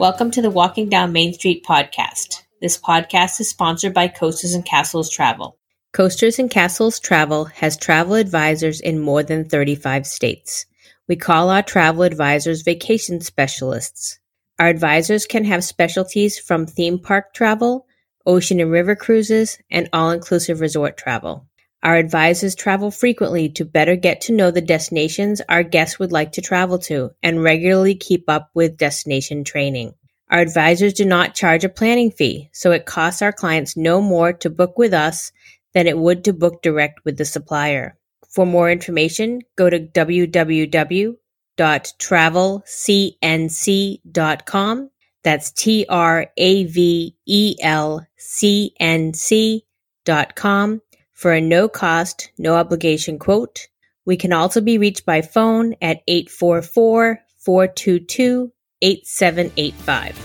Welcome to the Walking Down Main Street podcast. This podcast is sponsored by Coasters and Castles Travel. Coasters and Castles Travel has travel advisors in more than 35 states. We call our travel advisors vacation specialists. Our advisors can have specialties from theme park travel, ocean and river cruises, and all inclusive resort travel. Our advisors travel frequently to better get to know the destinations our guests would like to travel to and regularly keep up with destination training. Our advisors do not charge a planning fee, so it costs our clients no more to book with us than it would to book direct with the supplier. For more information, go to www.travelcnc.com. That's T R A V E L C N C dot com for a no cost, no obligation quote. We can also be reached by phone at 844 422 8785.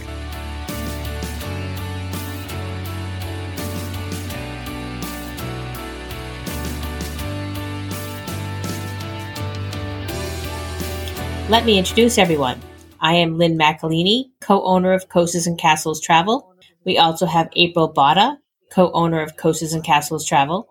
Let me introduce everyone. I am Lynn Macalini, co-owner of Coasters and Castles Travel. We also have April Botta, co-owner of Coasters and Castles Travel.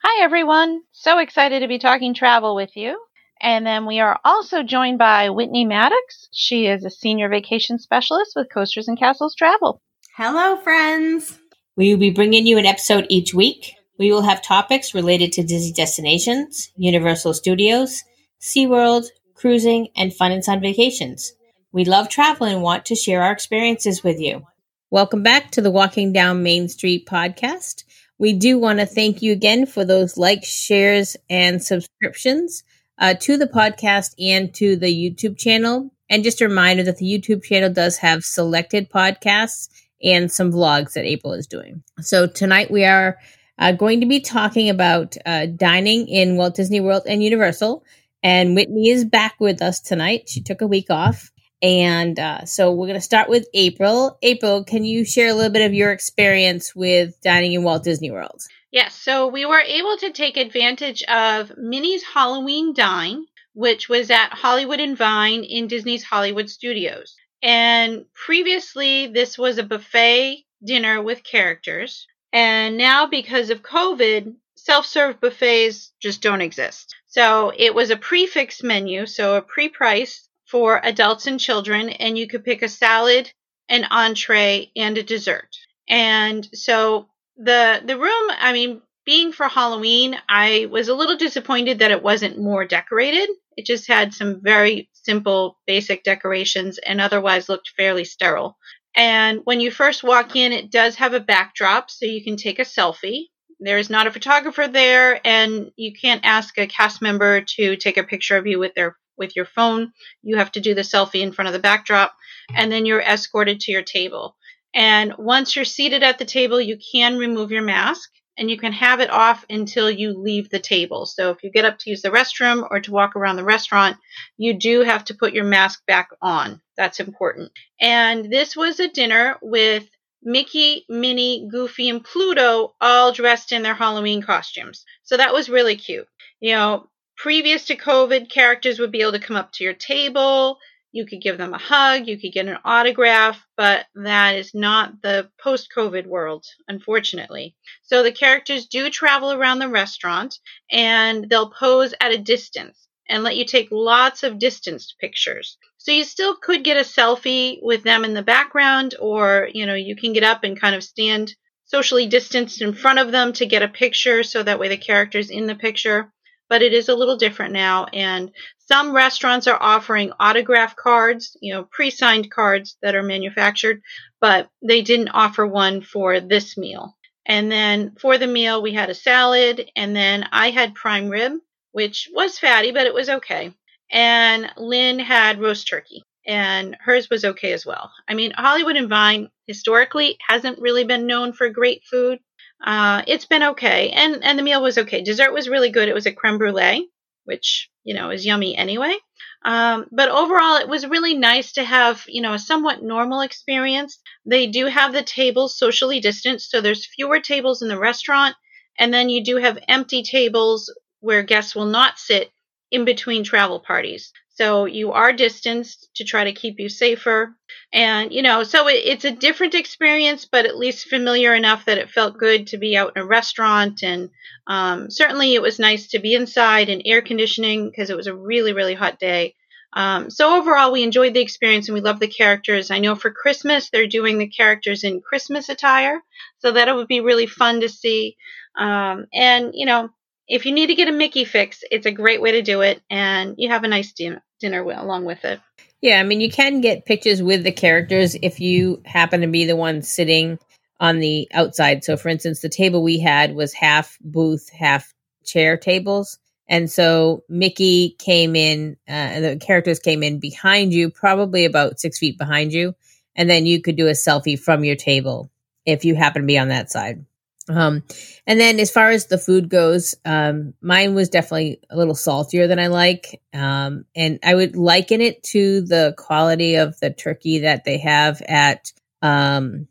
Hi, everyone. So excited to be talking travel with you. And then we are also joined by Whitney Maddox. She is a senior vacation specialist with Coasters and Castles Travel. Hello, friends. We will be bringing you an episode each week. We will have topics related to Disney destinations, Universal Studios, SeaWorld, cruising, and fun and sun vacations. We love travel and want to share our experiences with you. Welcome back to the Walking Down Main Street podcast. We do want to thank you again for those likes, shares, and subscriptions uh, to the podcast and to the YouTube channel. And just a reminder that the YouTube channel does have selected podcasts and some vlogs that April is doing. So tonight we are uh, going to be talking about uh, dining in Walt Disney World and Universal. And Whitney is back with us tonight. She took a week off. And uh, so we're going to start with April. April, can you share a little bit of your experience with dining in Walt Disney World? Yes, so we were able to take advantage of Minnie's Halloween Dine, which was at Hollywood and Vine in Disney's Hollywood Studios. And previously, this was a buffet dinner with characters. And now, because of COVID, self serve buffets just don't exist. So it was a prix fixe menu, so a pre price for adults and children, and you could pick a salad, an entree, and a dessert. And so the the room, I mean, being for Halloween, I was a little disappointed that it wasn't more decorated. It just had some very simple, basic decorations and otherwise looked fairly sterile. And when you first walk in, it does have a backdrop so you can take a selfie. There is not a photographer there, and you can't ask a cast member to take a picture of you with their with your phone. You have to do the selfie in front of the backdrop, and then you're escorted to your table. And once you're seated at the table, you can remove your mask and you can have it off until you leave the table. So if you get up to use the restroom or to walk around the restaurant, you do have to put your mask back on. That's important. And this was a dinner with Mickey, Minnie, Goofy, and Pluto all dressed in their Halloween costumes. So that was really cute. You know, previous to COVID, characters would be able to come up to your table. You could give them a hug, you could get an autograph, but that is not the post COVID world, unfortunately. So the characters do travel around the restaurant and they'll pose at a distance and let you take lots of distanced pictures. So you still could get a selfie with them in the background, or you know, you can get up and kind of stand socially distanced in front of them to get a picture so that way the character's in the picture but it is a little different now. And some restaurants are offering autograph cards, you know, pre signed cards that are manufactured, but they didn't offer one for this meal. And then for the meal, we had a salad, and then I had prime rib, which was fatty, but it was okay. And Lynn had roast turkey, and hers was okay as well. I mean, Hollywood and Vine historically hasn't really been known for great food, uh, it's been okay, and and the meal was okay. Dessert was really good. It was a creme brulee, which you know is yummy anyway. Um, but overall, it was really nice to have you know a somewhat normal experience. They do have the tables socially distanced, so there's fewer tables in the restaurant, and then you do have empty tables where guests will not sit in between travel parties. So you are distanced to try to keep you safer. And, you know, so it, it's a different experience, but at least familiar enough that it felt good to be out in a restaurant. And um, certainly it was nice to be inside in air conditioning because it was a really, really hot day. Um, so overall, we enjoyed the experience and we love the characters. I know for Christmas they're doing the characters in Christmas attire, so that would be really fun to see. Um, and you know, if you need to get a Mickey fix, it's a great way to do it, and you have a nice dinner, dinner along with it. Yeah, I mean, you can get pictures with the characters if you happen to be the one sitting on the outside. So, for instance, the table we had was half booth, half chair tables. And so Mickey came in, uh, the characters came in behind you, probably about six feet behind you. And then you could do a selfie from your table if you happen to be on that side. Um, and then as far as the food goes, um, mine was definitely a little saltier than I like. Um, and I would liken it to the quality of the turkey that they have at, um,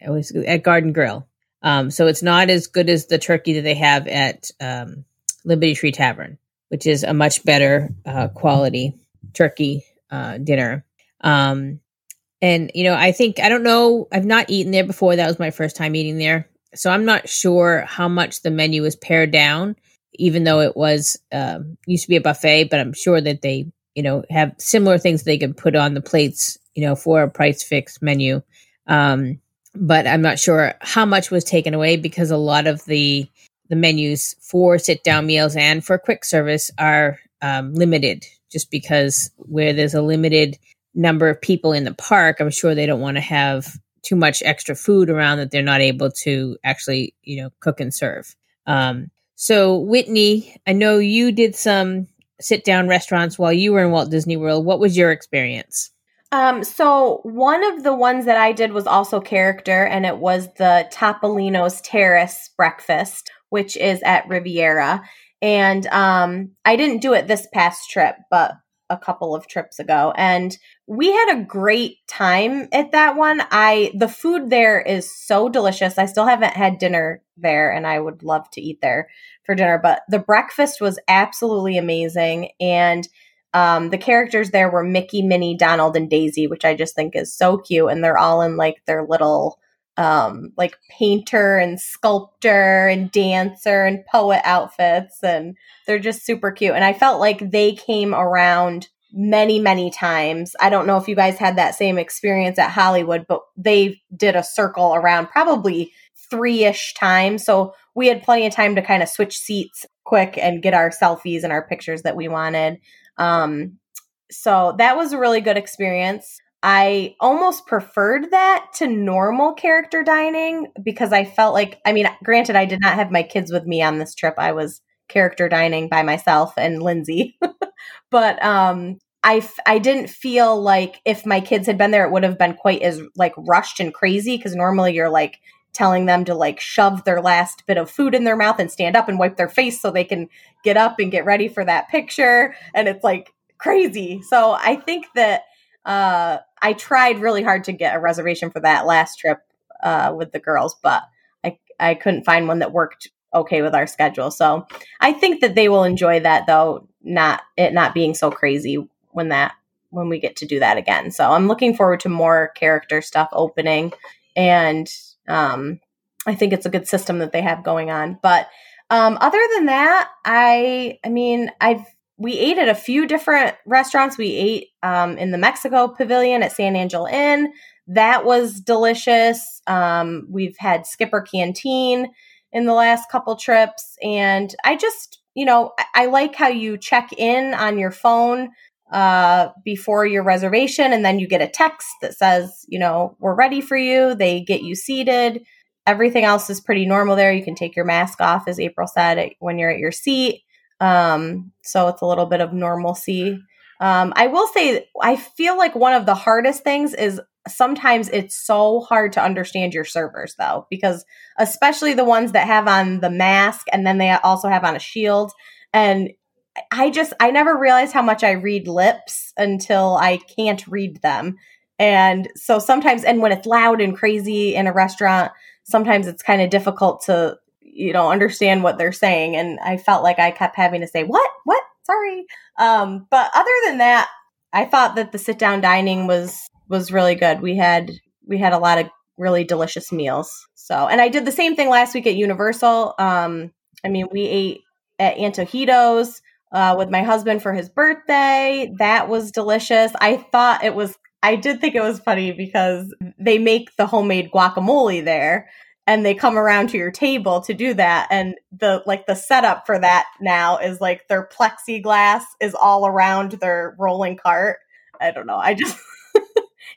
at Garden Grill. Um, so it's not as good as the turkey that they have at, um, Liberty Tree Tavern, which is a much better, uh, quality turkey, uh, dinner. Um, and you know, I think, I don't know, I've not eaten there before. That was my first time eating there so I'm not sure how much the menu was pared down, even though it was um, used to be a buffet. But I'm sure that they, you know, have similar things they can put on the plates, you know, for a price fixed menu. Um, but I'm not sure how much was taken away because a lot of the the menus for sit down meals and for quick service are um, limited, just because where there's a limited number of people in the park, I'm sure they don't want to have too much extra food around that they're not able to actually, you know, cook and serve. Um, so, Whitney, I know you did some sit down restaurants while you were in Walt Disney World. What was your experience? Um, so one of the ones that I did was also character, and it was the Topolino's Terrace breakfast, which is at Riviera. And um, I didn't do it this past trip, but a couple of trips ago and we had a great time at that one. I the food there is so delicious. I still haven't had dinner there and I would love to eat there for dinner, but the breakfast was absolutely amazing and um, the characters there were Mickey, Minnie, Donald, and Daisy, which I just think is so cute. And they're all in like their little um, like painter and sculptor and dancer and poet outfits. And they're just super cute. And I felt like they came around many, many times. I don't know if you guys had that same experience at Hollywood, but they did a circle around probably three ish times. So we had plenty of time to kind of switch seats quick and get our selfies and our pictures that we wanted. Um, so that was a really good experience. I almost preferred that to normal character dining because I felt like, I mean, granted, I did not have my kids with me on this trip. I was character dining by myself and Lindsay. but um, I, I didn't feel like if my kids had been there, it would have been quite as like rushed and crazy because normally you're like telling them to like shove their last bit of food in their mouth and stand up and wipe their face so they can get up and get ready for that picture. And it's like crazy. So I think that uh, I tried really hard to get a reservation for that last trip uh, with the girls, but I I couldn't find one that worked okay with our schedule. So I think that they will enjoy that though, not it not being so crazy when that when we get to do that again. So I'm looking forward to more character stuff opening and um I think it's a good system that they have going on. But um other than that, I I mean, I've we ate at a few different restaurants. We ate um, in the Mexico Pavilion at San Angel Inn. That was delicious. Um, we've had Skipper Canteen in the last couple trips. And I just, you know, I, I like how you check in on your phone uh, before your reservation and then you get a text that says, you know, we're ready for you. They get you seated. Everything else is pretty normal there. You can take your mask off, as April said, when you're at your seat. Um, so it's a little bit of normalcy. Um, I will say, I feel like one of the hardest things is sometimes it's so hard to understand your servers, though, because especially the ones that have on the mask and then they also have on a shield. And I just, I never realized how much I read lips until I can't read them. And so sometimes, and when it's loud and crazy in a restaurant, sometimes it's kind of difficult to you know understand what they're saying and i felt like i kept having to say what what Sorry. Um, but other than that, I thought that the sit down dining was was really good. We had we had a lot of really delicious meals. So, and I did the same thing last week at Universal. Um, I mean, we ate at Antojitos uh, with my husband for his birthday. That was delicious. I thought it was. I did think it was funny because they make the homemade guacamole there and they come around to your table to do that and the like the setup for that now is like their plexiglass is all around their rolling cart i don't know i just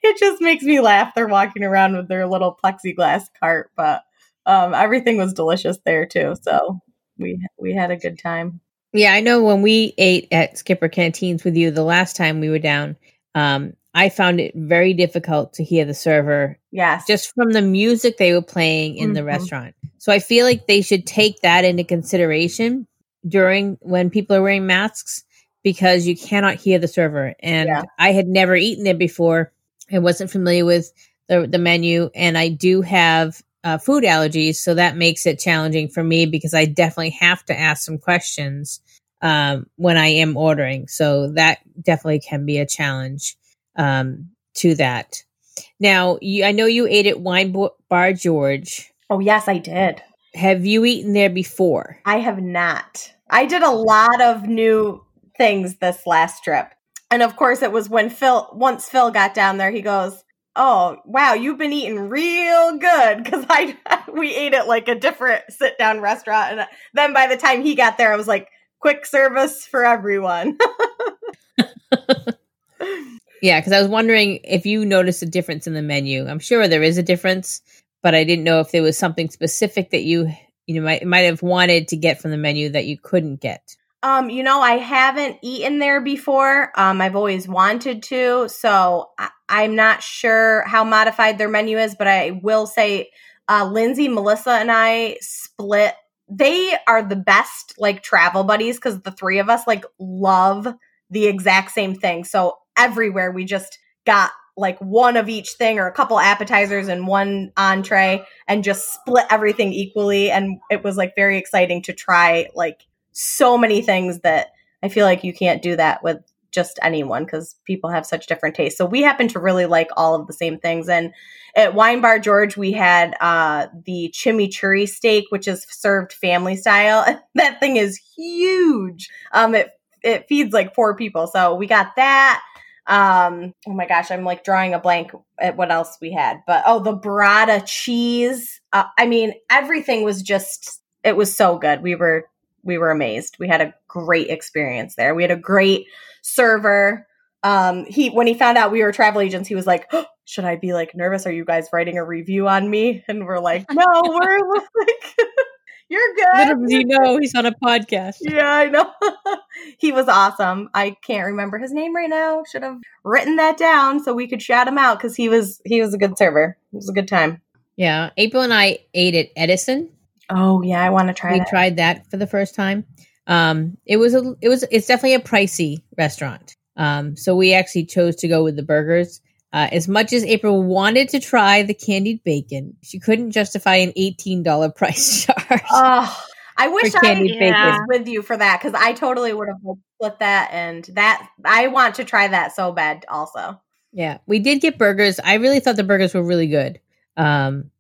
it just makes me laugh they're walking around with their little plexiglass cart but um, everything was delicious there too so we we had a good time yeah i know when we ate at skipper canteens with you the last time we were down um, I found it very difficult to hear the server. Yes. Just from the music they were playing in mm-hmm. the restaurant. So I feel like they should take that into consideration during when people are wearing masks because you cannot hear the server. And yeah. I had never eaten there before. I wasn't familiar with the, the menu and I do have uh, food allergies. So that makes it challenging for me because I definitely have to ask some questions um, when I am ordering. So that definitely can be a challenge um, to that. Now, you, I know you ate at Wine Bar George. Oh, yes, I did. Have you eaten there before? I have not. I did a lot of new things this last trip. And of course, it was when Phil, once Phil got down there, he goes, Oh, wow, you've been eating real good. Cause I, we ate at like a different sit down restaurant. And then by the time he got there, I was like, quick service for everyone. Yeah, because I was wondering if you noticed a difference in the menu. I'm sure there is a difference, but I didn't know if there was something specific that you you know might might have wanted to get from the menu that you couldn't get. Um, you know, I haven't eaten there before. Um, I've always wanted to, so I, am not sure how modified their menu is, but I will say, uh, Lindsay, Melissa, and I split. They are the best like travel buddies because the three of us like love the exact same thing. So everywhere. We just got like one of each thing or a couple appetizers and one entree and just split everything equally. And it was like very exciting to try like so many things that I feel like you can't do that with just anyone because people have such different tastes. So we happen to really like all of the same things. And at Wine Bar George, we had uh, the chimichurri steak, which is served family style. that thing is huge. Um, it it feeds like four people. So we got that. Um, oh my gosh, I'm like drawing a blank at what else we had. But oh, the burrata cheese. Uh, I mean, everything was just it was so good. We were we were amazed. We had a great experience there. We had a great server. Um, he when he found out we were travel agents, he was like, oh, "Should I be like nervous? Are you guys writing a review on me?" And we're like, "No, we're like." You're good. Little does know he's on a podcast. Yeah, I know. he was awesome. I can't remember his name right now. Should have written that down so we could shout him out because he was he was a good server. It was a good time. Yeah, April and I ate at Edison. Oh yeah, I want to try. We that. tried that for the first time. Um, it was a it was it's definitely a pricey restaurant. Um, so we actually chose to go with the burgers. Uh, as much as April wanted to try the candied bacon, she couldn't justify an $18 price charge. Oh, I wish I was with you for that because I totally would have split that. And that I want to try that so bad also. Yeah, we did get burgers. I really thought the burgers were really good. Um,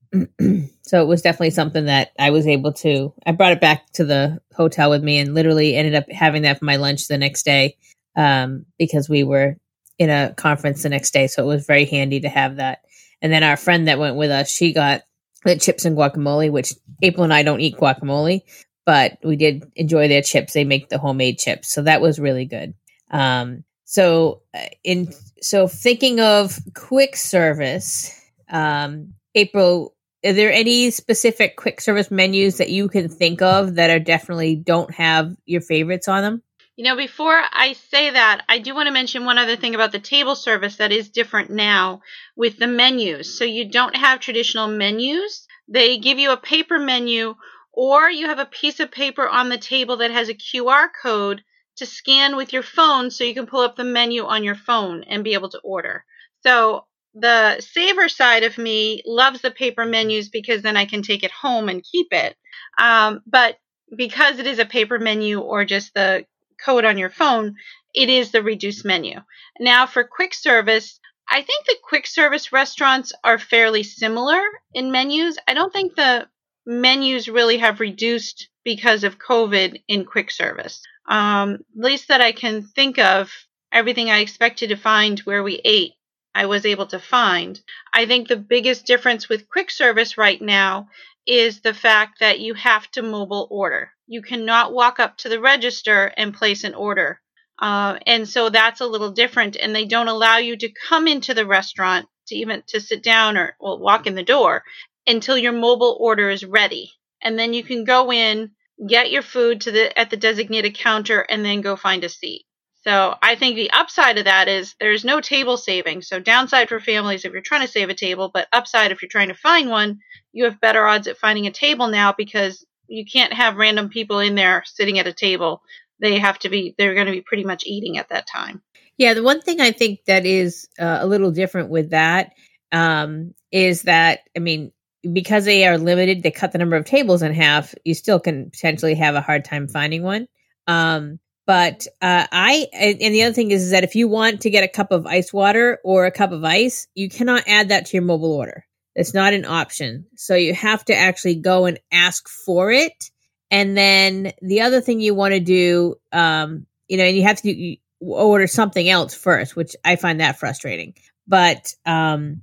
so it was definitely something that I was able to. I brought it back to the hotel with me and literally ended up having that for my lunch the next day um, because we were in a conference the next day, so it was very handy to have that. And then our friend that went with us, she got the chips and guacamole, which April and I don't eat guacamole, but we did enjoy their chips. They make the homemade chips, so that was really good. Um, so uh, in so thinking of quick service, um, April, are there any specific quick service menus that you can think of that are definitely don't have your favorites on them? You know, before I say that, I do want to mention one other thing about the table service that is different now with the menus. So you don't have traditional menus. They give you a paper menu or you have a piece of paper on the table that has a QR code to scan with your phone so you can pull up the menu on your phone and be able to order. So the saver side of me loves the paper menus because then I can take it home and keep it. Um, but because it is a paper menu or just the code on your phone, it is the reduced menu. Now, for quick service, I think the quick service restaurants are fairly similar in menus. I don't think the menus really have reduced because of COVID in quick service. Um, at least that I can think of, everything I expected to find where we ate, I was able to find. I think the biggest difference with quick service right now is the fact that you have to mobile order. You cannot walk up to the register and place an order. Uh, and so that's a little different. And they don't allow you to come into the restaurant to even to sit down or well, walk in the door until your mobile order is ready. And then you can go in, get your food to the at the designated counter and then go find a seat. So I think the upside of that is there's no table saving. So downside for families if you're trying to save a table, but upside if you're trying to find one, you have better odds at finding a table now because you can't have random people in there sitting at a table. They have to be they're going to be pretty much eating at that time. Yeah, the one thing I think that is uh, a little different with that um, is that I mean because they are limited, they cut the number of tables in half. You still can potentially have a hard time finding one. Um, but uh, I and the other thing is, is that if you want to get a cup of ice water or a cup of ice, you cannot add that to your mobile order. It's not an option. So you have to actually go and ask for it. And then the other thing you want to do, um, you know, and you have to do, order something else first, which I find that frustrating. But um,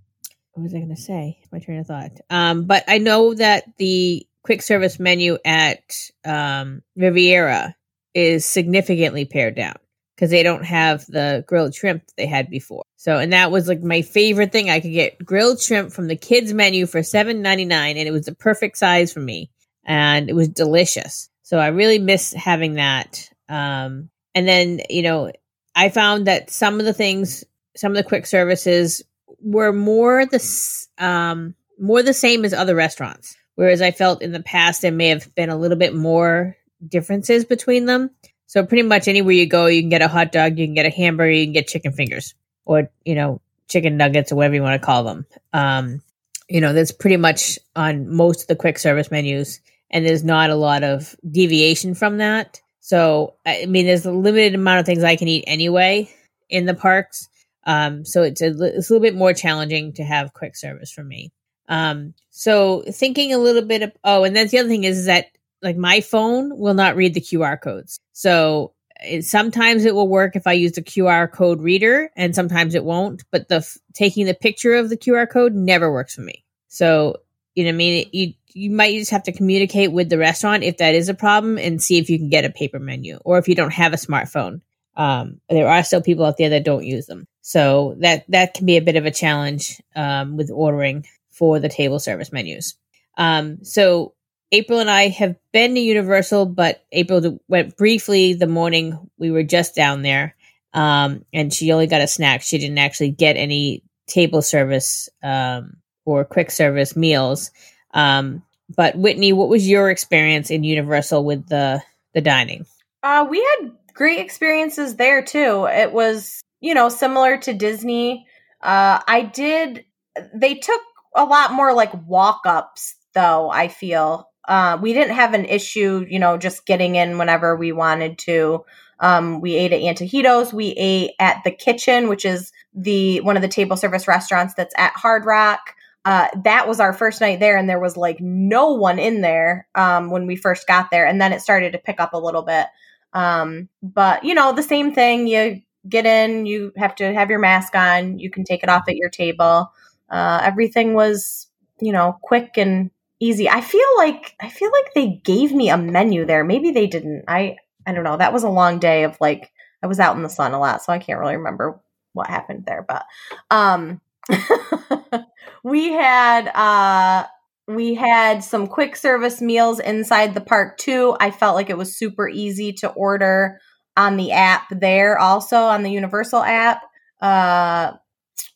what was I going to say? My train of thought. Um, but I know that the quick service menu at um, Riviera is significantly pared down because they don't have the grilled shrimp they had before. So, and that was like my favorite thing. I could get grilled shrimp from the kids menu for seven ninety nine, and it was the perfect size for me, and it was delicious. So I really miss having that. Um, and then you know, I found that some of the things, some of the quick services were more the um, more the same as other restaurants. Whereas I felt in the past there may have been a little bit more differences between them. So pretty much anywhere you go, you can get a hot dog, you can get a hamburger, you can get chicken fingers, or you know, chicken nuggets, or whatever you want to call them. Um, you know, that's pretty much on most of the quick service menus, and there's not a lot of deviation from that. So I mean, there's a limited amount of things I can eat anyway in the parks. Um, so it's a, it's a little bit more challenging to have quick service for me. Um, so thinking a little bit of, oh, and then the other thing is, is that like my phone will not read the QR codes. So it, sometimes it will work if I use the QR code reader and sometimes it won't, but the taking the picture of the QR code never works for me. So, you know, I mean, you, you might just have to communicate with the restaurant if that is a problem and see if you can get a paper menu or if you don't have a smartphone. Um, there are still people out there that don't use them. So that that can be a bit of a challenge um, with ordering for the table service menus. Um, so April and I have been to Universal, but April went briefly the morning we were just down there, um, and she only got a snack. She didn't actually get any table service um, or quick service meals. Um, but Whitney, what was your experience in Universal with the the dining? Uh, we had great experiences there too. It was you know, similar to Disney. Uh, I did, they took a lot more like walk ups, though, I feel. Uh, we didn't have an issue, you know, just getting in whenever we wanted to. Um, we ate at Antojitos. We ate at the kitchen, which is the one of the table service restaurants that's at Hard Rock. Uh, that was our first night there, and there was like no one in there um, when we first got there, and then it started to pick up a little bit. Um, but you know, the same thing. You get in, you have to have your mask on, you can take it off at your table. Uh, everything was, you know, quick and easy. I feel like I feel like they gave me a menu there. Maybe they didn't. I I don't know. That was a long day of like I was out in the sun a lot, so I can't really remember what happened there, but um we had uh we had some quick service meals inside the park too. I felt like it was super easy to order on the app there also on the Universal app. Uh,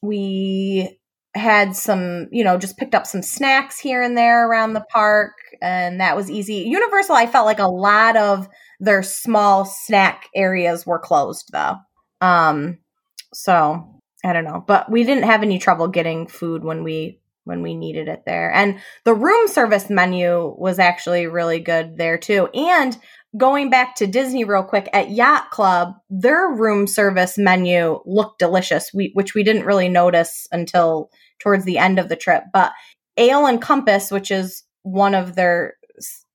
we had some, you know, just picked up some snacks here and there around the park, and that was easy. Universal, I felt like a lot of their small snack areas were closed though. Um, so I don't know, but we didn't have any trouble getting food when we when we needed it there. And the room service menu was actually really good there too. And going back to Disney real quick at Yacht Club, their room service menu looked delicious, we, which we didn't really notice until towards the end of the trip. But Ale and Compass, which is one of their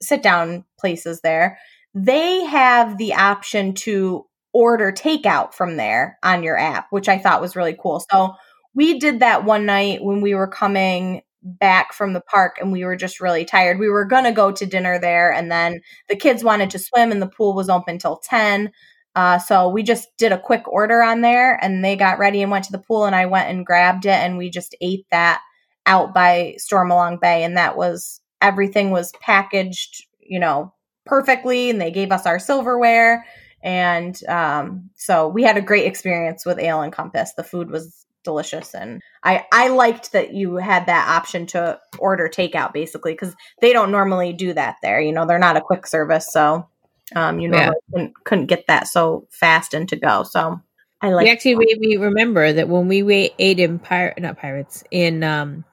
sit down places there, they have the option to order takeout from there on your app, which I thought was really cool. So we did that one night when we were coming back from the park and we were just really tired. We were going to go to dinner there and then the kids wanted to swim and the pool was open till 10. Uh, so we just did a quick order on there and they got ready and went to the pool and I went and grabbed it and we just ate that out by Stormalong Bay and that was everything was packaged, you know, perfectly and they gave us our silverware and um, so we had a great experience with Ale and Compass. The food was delicious and I I liked that you had that option to order takeout basically cuz they don't normally do that there. You know, they're not a quick service, so um you know yeah. couldn't, couldn't get that so fast and to go. So I like. Actually made me remember that when we ate in pirate, not pirates, in um,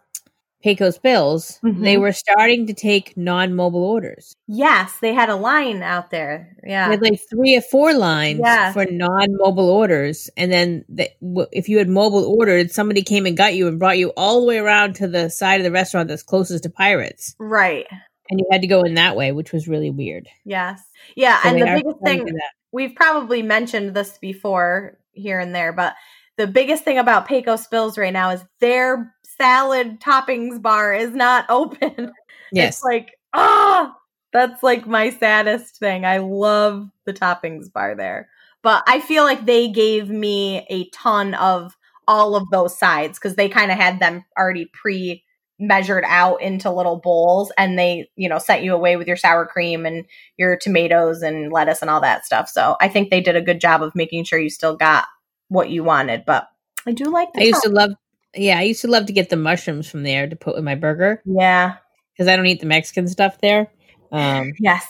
Pecos Bills, mm-hmm. they were starting to take non-mobile orders. Yes, they had a line out there. Yeah, they had like three or four lines yeah. for non-mobile orders, and then the, if you had mobile ordered, somebody came and got you and brought you all the way around to the side of the restaurant that's closest to Pirates. Right. And you had to go in that way, which was really weird. Yes. Yeah, so and the biggest thing we've probably mentioned this before here and there, but the biggest thing about Pecos Bills right now is their salad toppings bar is not open. Yes. It's like, ah, oh, that's like my saddest thing. I love the toppings bar there. But I feel like they gave me a ton of all of those sides because they kind of had them already pre measured out into little bowls and they, you know, sent you away with your sour cream and your tomatoes and lettuce and all that stuff. So I think they did a good job of making sure you still got what you wanted. But I do like I used to love yeah, I used to love to get the mushrooms from there to put in my burger. Yeah. Because I don't eat the Mexican stuff there. Um, yes.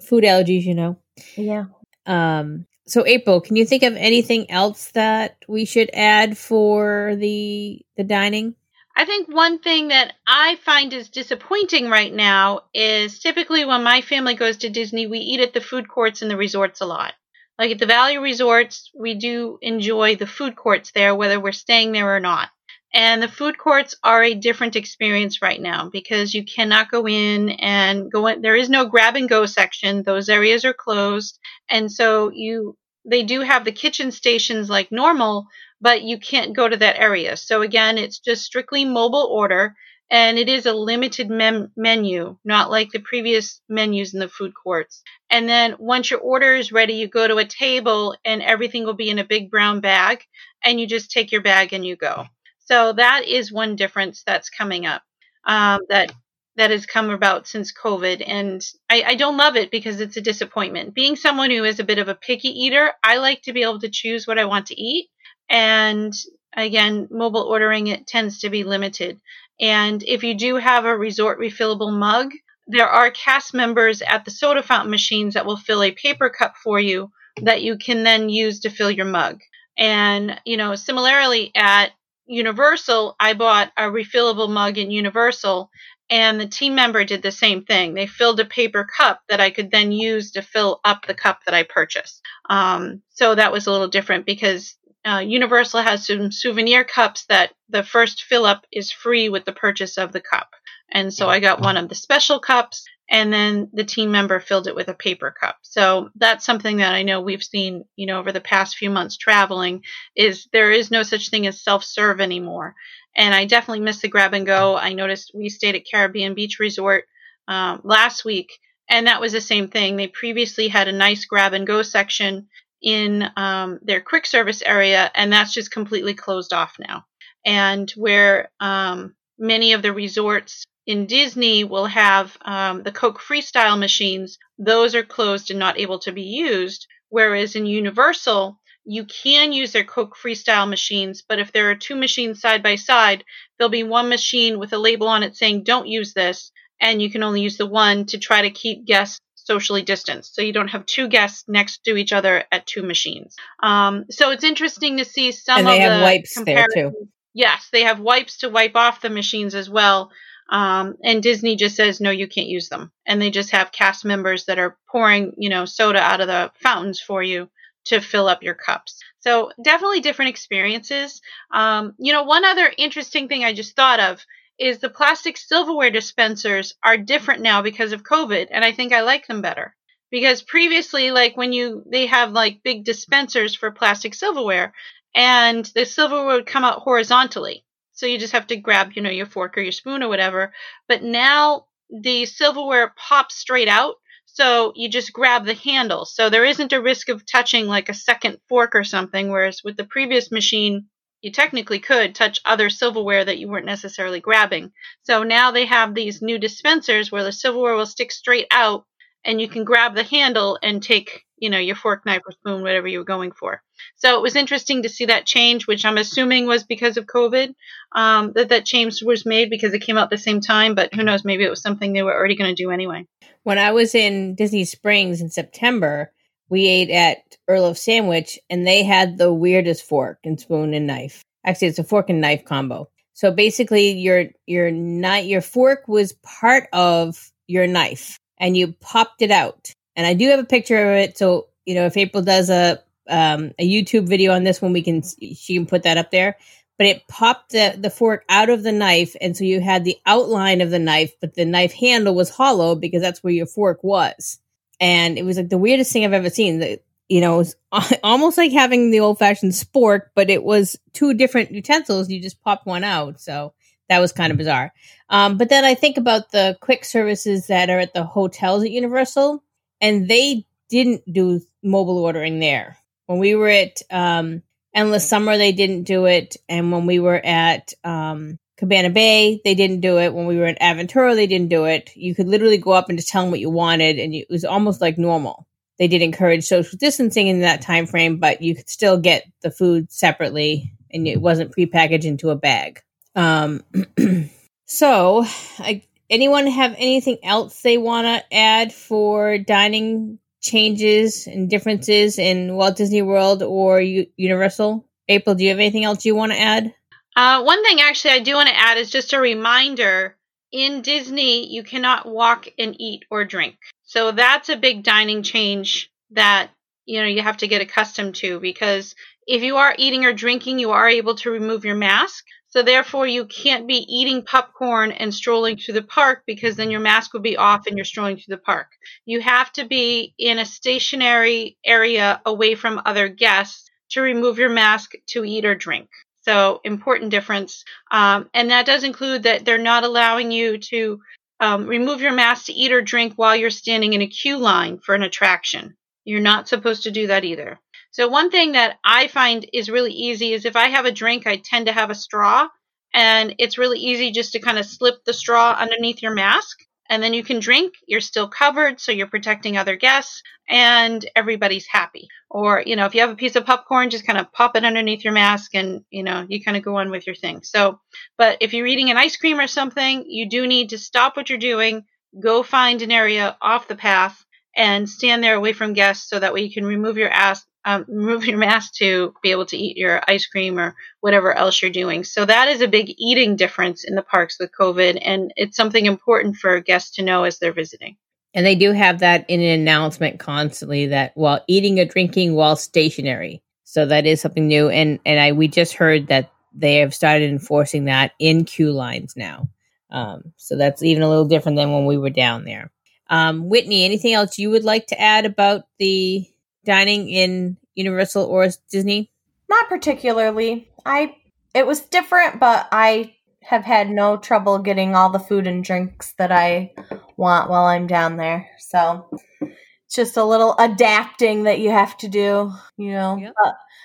Food allergies, you know. Yeah. Um, so April, can you think of anything else that we should add for the the dining? I think one thing that I find is disappointing right now is typically when my family goes to Disney, we eat at the food courts in the resorts a lot. Like at the value resorts, we do enjoy the food courts there, whether we're staying there or not. And the food courts are a different experience right now because you cannot go in and go in. There is no grab and go section. Those areas are closed. And so you, they do have the kitchen stations like normal, but you can't go to that area. So again, it's just strictly mobile order and it is a limited mem- menu, not like the previous menus in the food courts. And then once your order is ready, you go to a table and everything will be in a big brown bag and you just take your bag and you go. So that is one difference that's coming up um, that that has come about since COVID, and I, I don't love it because it's a disappointment. Being someone who is a bit of a picky eater, I like to be able to choose what I want to eat, and again, mobile ordering it tends to be limited. And if you do have a resort refillable mug, there are cast members at the soda fountain machines that will fill a paper cup for you that you can then use to fill your mug. And, you know, similarly at Universal, I bought a refillable mug in Universal, and the team member did the same thing. They filled a paper cup that I could then use to fill up the cup that I purchased. Um, so that was a little different because uh, Universal has some souvenir cups that the first fill up is free with the purchase of the cup. And so I got one of the special cups and then the team member filled it with a paper cup. So that's something that I know we've seen, you know, over the past few months traveling is there is no such thing as self-serve anymore. And I definitely miss the grab and go. I noticed we stayed at Caribbean Beach Resort um, last week, and that was the same thing. They previously had a nice grab and go section in um, their quick service area, and that's just completely closed off now. And where um, many of the resorts in Disney will have um, the Coke Freestyle machines. Those are closed and not able to be used. Whereas in Universal, you can use their Coke Freestyle machines, but if there are two machines side by side, there'll be one machine with a label on it saying don't use this, and you can only use the one to try to keep guests socially distanced. So you don't have two guests next to each other at two machines. Um, so it's interesting to see some of the. and they have wipes there too. Yes, they have wipes to wipe off the machines as well Um, and Disney just says, no, you can't use them. And they just have cast members that are pouring, you know, soda out of the fountains for you to fill up your cups. So definitely different experiences. Um, you know, one other interesting thing I just thought of is the plastic silverware dispensers are different now because of COVID, and I think I like them better. Because previously, like when you they have like big dispensers for plastic silverware, and the silverware would come out horizontally. So you just have to grab, you know, your fork or your spoon or whatever. But now the silverware pops straight out. So you just grab the handle. So there isn't a risk of touching like a second fork or something. Whereas with the previous machine, you technically could touch other silverware that you weren't necessarily grabbing. So now they have these new dispensers where the silverware will stick straight out and you can grab the handle and take, you know, your fork, knife, or spoon, whatever you were going for. So it was interesting to see that change, which I'm assuming was because of COVID, um, that that change was made because it came out the same time. But who knows? Maybe it was something they were already going to do anyway. When I was in Disney Springs in September, we ate at Earl of Sandwich, and they had the weirdest fork and spoon and knife. Actually, it's a fork and knife combo. So basically, your your knife, your fork was part of your knife, and you popped it out. And I do have a picture of it. So you know, if April does a um, a YouTube video on this one, we can she can put that up there. But it popped the, the fork out of the knife, and so you had the outline of the knife, but the knife handle was hollow because that's where your fork was. And it was like the weirdest thing I've ever seen. The, you know, it was almost like having the old fashioned spork, but it was two different utensils. You just popped one out. So that was kind of bizarre. Um, but then I think about the quick services that are at the hotels at Universal, and they didn't do mobile ordering there. When we were at um, Endless Summer, they didn't do it. And when we were at um, Cabana Bay, they didn't do it. When we were at Aventura, they didn't do it. You could literally go up and just tell them what you wanted, and it was almost like normal they did encourage social distancing in that time frame, but you could still get the food separately and it wasn't prepackaged into a bag. Um, so, I, anyone have anything else they want to add for dining changes and differences in Walt Disney World or U- Universal? April, do you have anything else you want to add? Uh, one thing actually I do want to add is just a reminder in Disney, you cannot walk and eat or drink. So that's a big dining change that you know you have to get accustomed to because if you are eating or drinking, you are able to remove your mask. So therefore, you can't be eating popcorn and strolling through the park because then your mask would be off and you're strolling through the park. You have to be in a stationary area away from other guests to remove your mask to eat or drink. So important difference. Um, and that does include that they're not allowing you to um, remove your mask to eat or drink while you're standing in a queue line for an attraction. You're not supposed to do that either. So one thing that I find is really easy is if I have a drink, I tend to have a straw and it's really easy just to kind of slip the straw underneath your mask and then you can drink. You're still covered, so you're protecting other guests, and everybody's happy. Or, you know, if you have a piece of popcorn, just kind of pop it underneath your mask and, you know, you kind of go on with your thing. So, but if you're eating an ice cream or something, you do need to stop what you're doing, go find an area off the path, and stand there away from guests so that way you can remove your ass, um, remove your mask to be able to eat your ice cream or whatever else you're doing. So that is a big eating difference in the parks with COVID, and it's something important for guests to know as they're visiting. And they do have that in an announcement constantly that while eating or drinking while stationary. So that is something new. And and I we just heard that they have started enforcing that in queue lines now. Um, so that's even a little different than when we were down there. Um, Whitney, anything else you would like to add about the dining in Universal or Disney? Not particularly. I it was different, but I have had no trouble getting all the food and drinks that I want while I'm down there. So it's just a little adapting that you have to do, you know. Yep.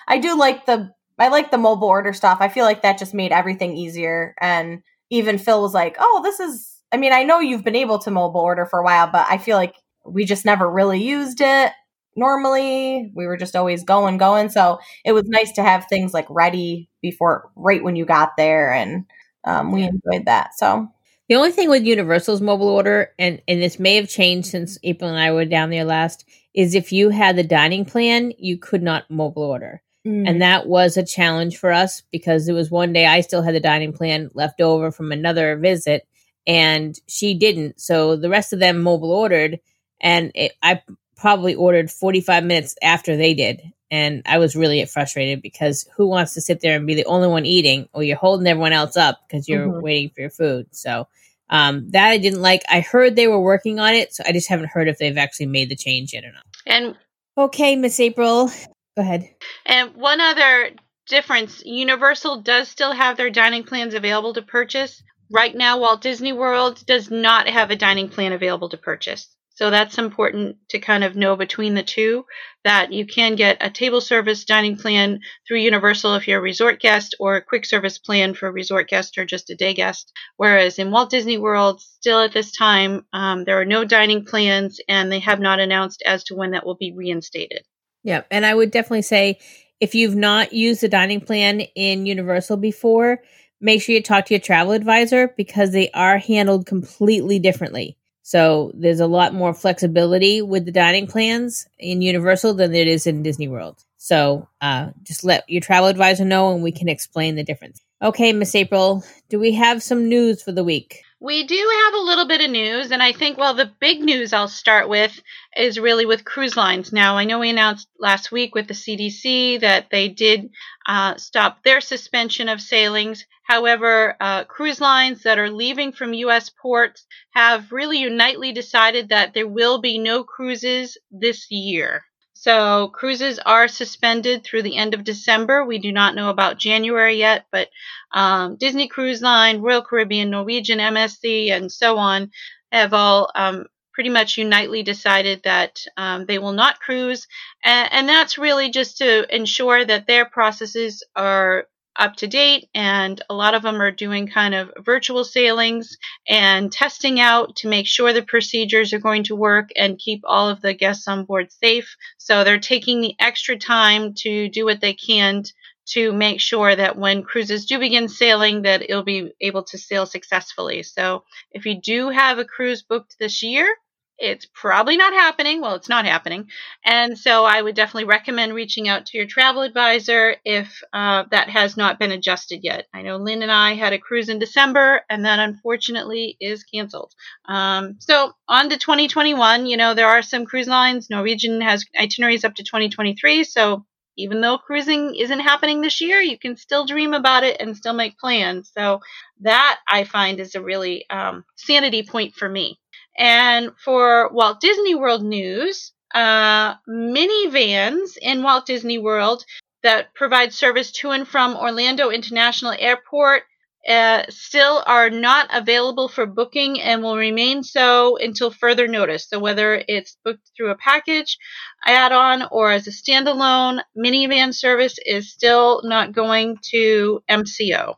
I do like the I like the mobile order stuff. I feel like that just made everything easier and even Phil was like, "Oh, this is I mean, I know you've been able to mobile order for a while, but I feel like we just never really used it normally. We were just always going, going. So it was nice to have things like ready before, right when you got there. And um, we enjoyed that. So the only thing with Universal's mobile order, and, and this may have changed since April and I were down there last, is if you had the dining plan, you could not mobile order. Mm. And that was a challenge for us because it was one day I still had the dining plan left over from another visit and she didn't. So the rest of them mobile ordered, and it, I probably ordered 45 minutes after they did. And I was really frustrated because who wants to sit there and be the only one eating or you're holding everyone else up because you're mm-hmm. waiting for your food. So um, that I didn't like. I heard they were working on it, so I just haven't heard if they've actually made the change yet or not. And okay, Miss April, go ahead. And one other difference Universal does still have their dining plans available to purchase. Right now, Walt Disney World does not have a dining plan available to purchase. So that's important to kind of know between the two that you can get a table service dining plan through Universal if you're a resort guest or a quick service plan for a resort guest or just a day guest. Whereas in Walt Disney World, still at this time, um, there are no dining plans and they have not announced as to when that will be reinstated. Yeah. And I would definitely say if you've not used a dining plan in Universal before, make sure you talk to your travel advisor because they are handled completely differently. So there's a lot more flexibility with the dining plans in Universal than there is in Disney World. So uh, just let your travel advisor know and we can explain the difference. Okay, Miss April, do we have some news for the week? We do have a little bit of news, and I think, well, the big news I'll start with is really with cruise lines. Now, I know we announced last week with the CDC that they did uh, stop their suspension of sailings. However, uh, cruise lines that are leaving from U.S. ports have really unitely decided that there will be no cruises this year. So cruises are suspended through the end of December. We do not know about January yet, but um, Disney Cruise Line, Royal Caribbean, Norwegian, MSC, and so on have all um, pretty much unitely decided that um, they will not cruise. And, and that's really just to ensure that their processes are up to date, and a lot of them are doing kind of virtual sailings and testing out to make sure the procedures are going to work and keep all of the guests on board safe. So they're taking the extra time to do what they can to make sure that when cruises do begin sailing that it'll be able to sail successfully. So if you do have a cruise booked this year, it's probably not happening. Well, it's not happening. And so I would definitely recommend reaching out to your travel advisor if uh, that has not been adjusted yet. I know Lynn and I had a cruise in December, and that unfortunately is canceled. Um, so on to 2021, you know, there are some cruise lines. Norwegian has itineraries up to 2023. So even though cruising isn't happening this year, you can still dream about it and still make plans. So that I find is a really um, sanity point for me. And for Walt Disney World news, uh, minivans in Walt Disney World that provide service to and from Orlando International Airport uh, still are not available for booking and will remain so until further notice. So, whether it's booked through a package add on or as a standalone, minivan service is still not going to MCO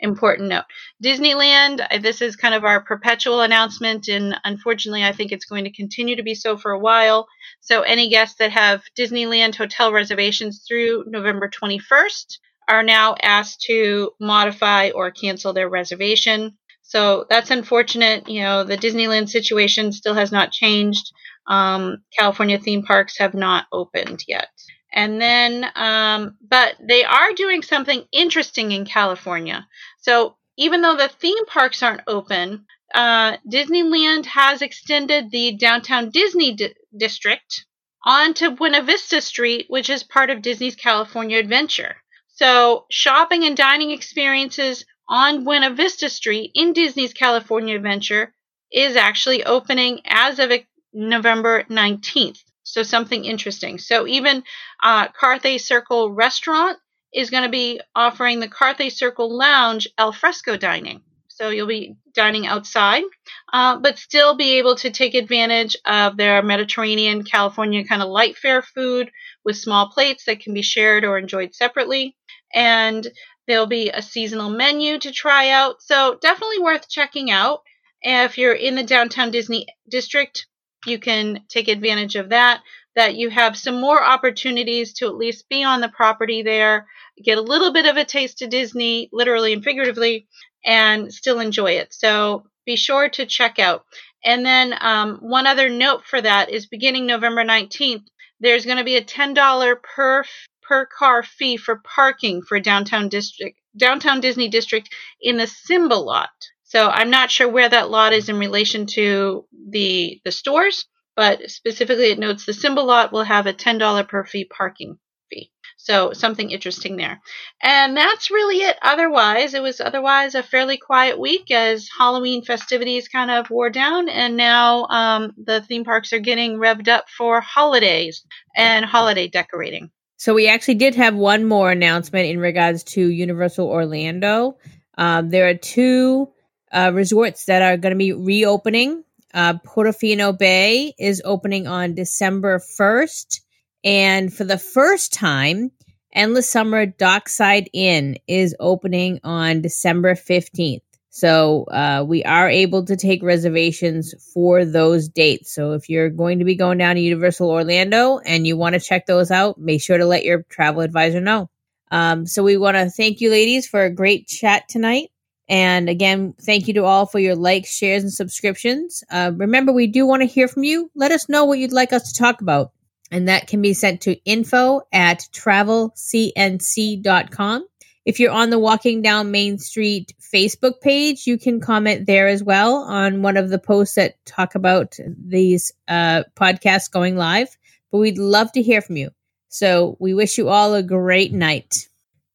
important note. Disneyland, uh, this is kind of our perpetual announcement, and unfortunately, I think it's going to continue to be so for a while. So, any guests that have Disneyland hotel reservations through November 21st are now asked to modify or cancel their reservation. So, that's unfortunate. You know, the Disneyland situation still has not changed. Um, California theme parks have not opened yet. And then, um, but they are doing something interesting in California. So even though the theme parks aren't open, uh, Disneyland has extended the downtown Disney di- district onto Buena Vista Street, which is part of Disney's California Adventure. So shopping and dining experiences on Buena Vista Street in Disney's California Adventure is actually opening as of November 19th. So something interesting. So even uh, Carthay Circle Restaurant is going to be offering the Carthay Circle Lounge al fresco dining. So you'll be dining outside, uh, but still be able to take advantage of their Mediterranean, California kind of light fare food with small plates that can be shared or enjoyed separately. And there'll be a seasonal menu to try out. So definitely worth checking out. If you're in the downtown Disney district, you can take advantage of that. That you have some more opportunities to at least be on the property there, get a little bit of a taste of Disney, literally and figuratively, and still enjoy it. So be sure to check out. And then um, one other note for that is beginning November 19th, there's going to be a $10 per per car fee for parking for downtown district downtown Disney district in the Simba lot. So I'm not sure where that lot is in relation to the the stores, but specifically it notes the Simba lot will have a $10 per fee parking fee. So something interesting there. And that's really it. Otherwise, it was otherwise a fairly quiet week as Halloween festivities kind of wore down, and now um, the theme parks are getting revved up for holidays and holiday decorating. So we actually did have one more announcement in regards to Universal Orlando. Um, there are two uh, resorts that are going to be reopening. Uh, Portofino Bay is opening on December 1st. And for the first time, Endless Summer Dockside Inn is opening on December 15th. So uh, we are able to take reservations for those dates. So if you're going to be going down to Universal Orlando and you want to check those out, make sure to let your travel advisor know. Um, so we want to thank you, ladies, for a great chat tonight. And again, thank you to all for your likes, shares, and subscriptions. Uh, remember, we do want to hear from you. Let us know what you'd like us to talk about. And that can be sent to info at travelcnc.com. If you're on the Walking Down Main Street Facebook page, you can comment there as well on one of the posts that talk about these uh, podcasts going live. But we'd love to hear from you. So we wish you all a great night.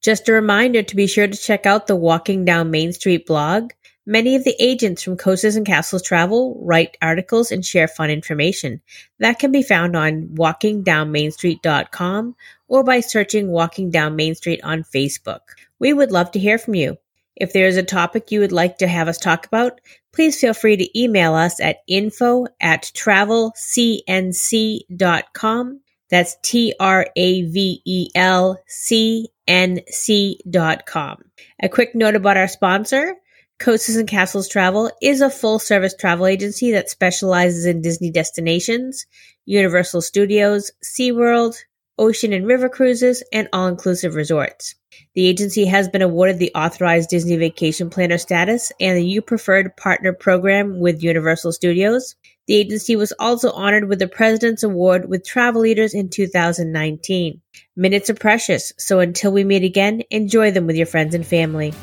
Just a reminder to be sure to check out the Walking Down Main Street blog. Many of the agents from Coasters and Castles Travel write articles and share fun information. That can be found on walkingdownmainstreet.com or by searching Walking Down Main Street on Facebook. We would love to hear from you. If there is a topic you would like to have us talk about, please feel free to email us at info at travelcnc.com. That's T R A V E L C N C dot com. A quick note about our sponsor. Coasters and Castles Travel is a full service travel agency that specializes in Disney destinations, Universal Studios, SeaWorld, ocean and river cruises, and all inclusive resorts. The agency has been awarded the authorized Disney vacation planner status and the You Preferred Partner program with Universal Studios. The agency was also honored with the President's Award with Travel Leaders in 2019. Minutes are precious, so until we meet again, enjoy them with your friends and family.